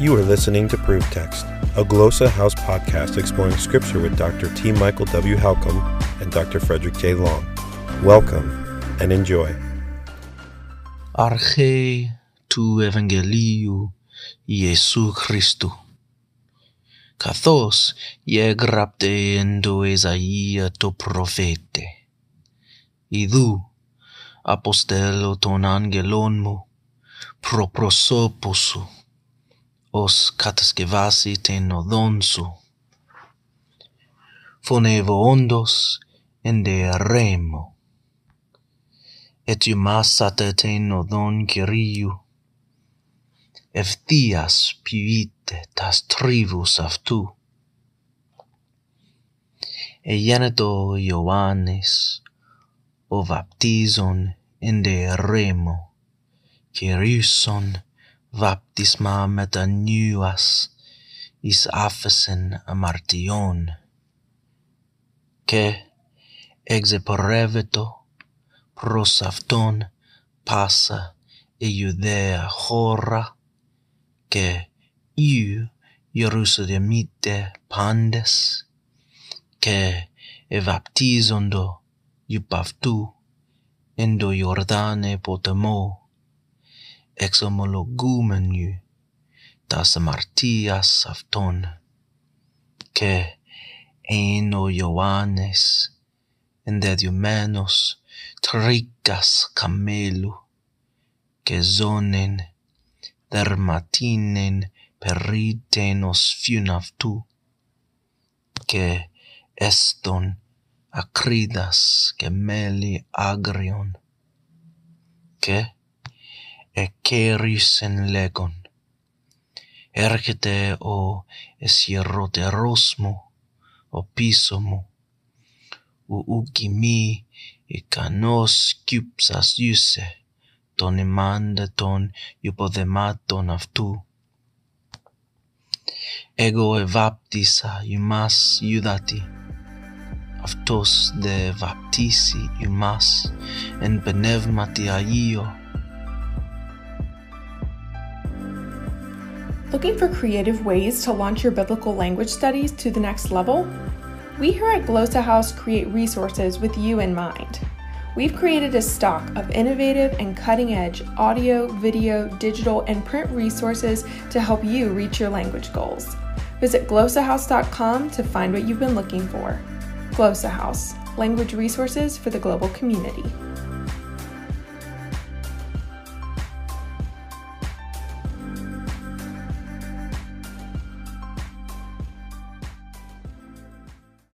You are listening to Proof Text, a Glossa House podcast exploring Scripture with Dr. T. Michael W. Halcomb and Dr. Frederick J. Long. Welcome and enjoy. Arche tu Evangeliu Iesu Christu. Καθώς γεγράπτε εν το Εζαΐα το προφέτε. Ιδού αποστέλω τον άγγελόν μου προπροσώπου σου ως κατασκευάσει την οδόν σου. Φωνεύω όντως εν δε ρέμο. Ετοιμάσατε την οδόν Κυρίου. Ευθείας ποιείτε τας τρίβους αυτού. Εγένετο Ιωάννης, ο βαπτίζων εν δε ρέμο, Κυρίσον βάπτισμα μετανιούας εις άφεσεν αμαρτιών. Και εξεπορεύετο προς αυτόν πάσα η Ιουδαία χώρα και Ιου Ιερουσαλεμίτε πάντες και ευαπτίζοντο υπ' αυτού εν το Ιορδάνε ποταμό ex homologumenu tas martias afton que eno Ioannes endedumenos tricas camelu que zonen dermatinen peritenos funavtu que eston acridas gemeli agrion que εκέρισεν λέγον. Έρχεται ο εσιερωτερός μου ο πίσω μου. Ου ουκ ημί ικανός κύψας ιούσε τον ημάντε των υποδεμάτων αυτού. Εγώ ευάπτισα ημάς Ιουδάτη αυτός δε βαπτίσει ημάς εν πνεύματι Αγίο Looking for creative ways to launch your biblical language studies to the next level? We here at Glossa House create resources with you in mind. We've created a stock of innovative and cutting edge audio, video, digital, and print resources to help you reach your language goals. Visit glossahouse.com to find what you've been looking for. Glossa House, language resources for the global community.